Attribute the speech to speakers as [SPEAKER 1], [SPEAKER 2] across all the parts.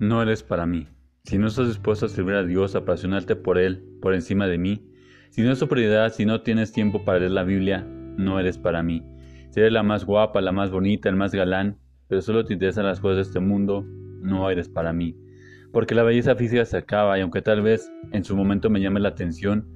[SPEAKER 1] no eres para mí. Si no estás dispuesto a servir a Dios, a apasionarte por Él, por encima de mí, si no es tu prioridad, si no tienes tiempo para leer la Biblia, no eres para mí. Si eres la más guapa, la más bonita, el más galán, pero solo te interesan las cosas de este mundo, no eres para mí. Porque la belleza física se acaba y aunque tal vez en su momento me llame la atención,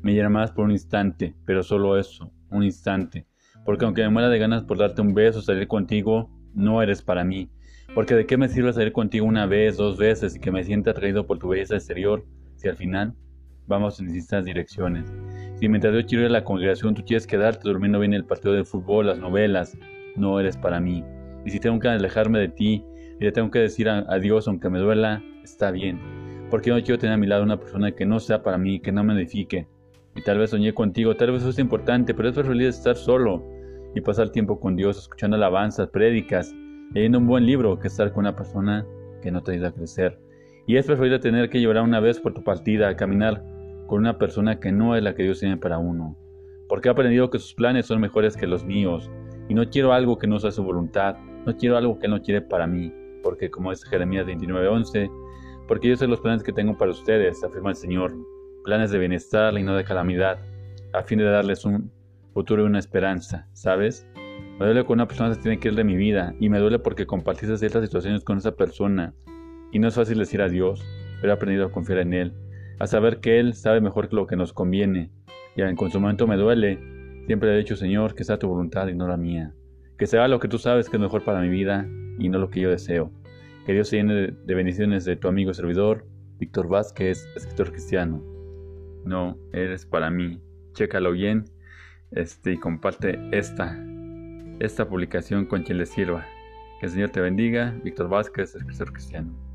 [SPEAKER 1] me llama más por un instante, pero solo eso, un instante. Porque aunque me muera de ganas por darte un beso, salir contigo, no eres para mí. Porque de qué me sirve salir contigo una vez, dos veces y que me sienta atraído por tu belleza exterior, si al final vamos en distintas direcciones. Si mientras yo quiero ir a la congregación tú quieres quedarte durmiendo bien el partido de fútbol, las novelas, no eres para mí. Y si tengo que alejarme de ti y le tengo que decir adiós aunque me duela, está bien. Porque yo no quiero tener a mi lado una persona que no sea para mí, que no me edifique. Y tal vez soñé contigo, tal vez eso es importante, pero es preferible estar solo y pasar tiempo con Dios, escuchando alabanzas, prédicas, leyendo un buen libro que estar con una persona que no te ayuda a crecer. Y es preferible tener que llorar una vez por tu partida, caminar con una persona que no es la que Dios tiene para uno. Porque he aprendido que sus planes son mejores que los míos. Y no quiero algo que no sea su voluntad. No quiero algo que no quiere para mí. Porque como dice Jeremías 29:11, porque yo sé los planes que tengo para ustedes, afirma el Señor. Planes de bienestar y no de calamidad, a fin de darles un futuro y una esperanza, ¿sabes? Me duele que una persona se tiene que ir de mi vida y me duele porque compartiste ciertas situaciones con esa persona y no es fácil decir adiós, pero he aprendido a confiar en Él, a saber que Él sabe mejor que lo que nos conviene y en su momento me duele, siempre he dicho Señor que sea tu voluntad y no la mía, que sea lo que tú sabes que es mejor para mi vida y no lo que yo deseo. Que Dios se llene de bendiciones de tu amigo y servidor, Víctor Vázquez, escritor cristiano. No, eres para mí. Chécalo bien este, y comparte esta, esta publicación con quien le sirva. Que el Señor te bendiga. Víctor Vázquez, escritor cristiano.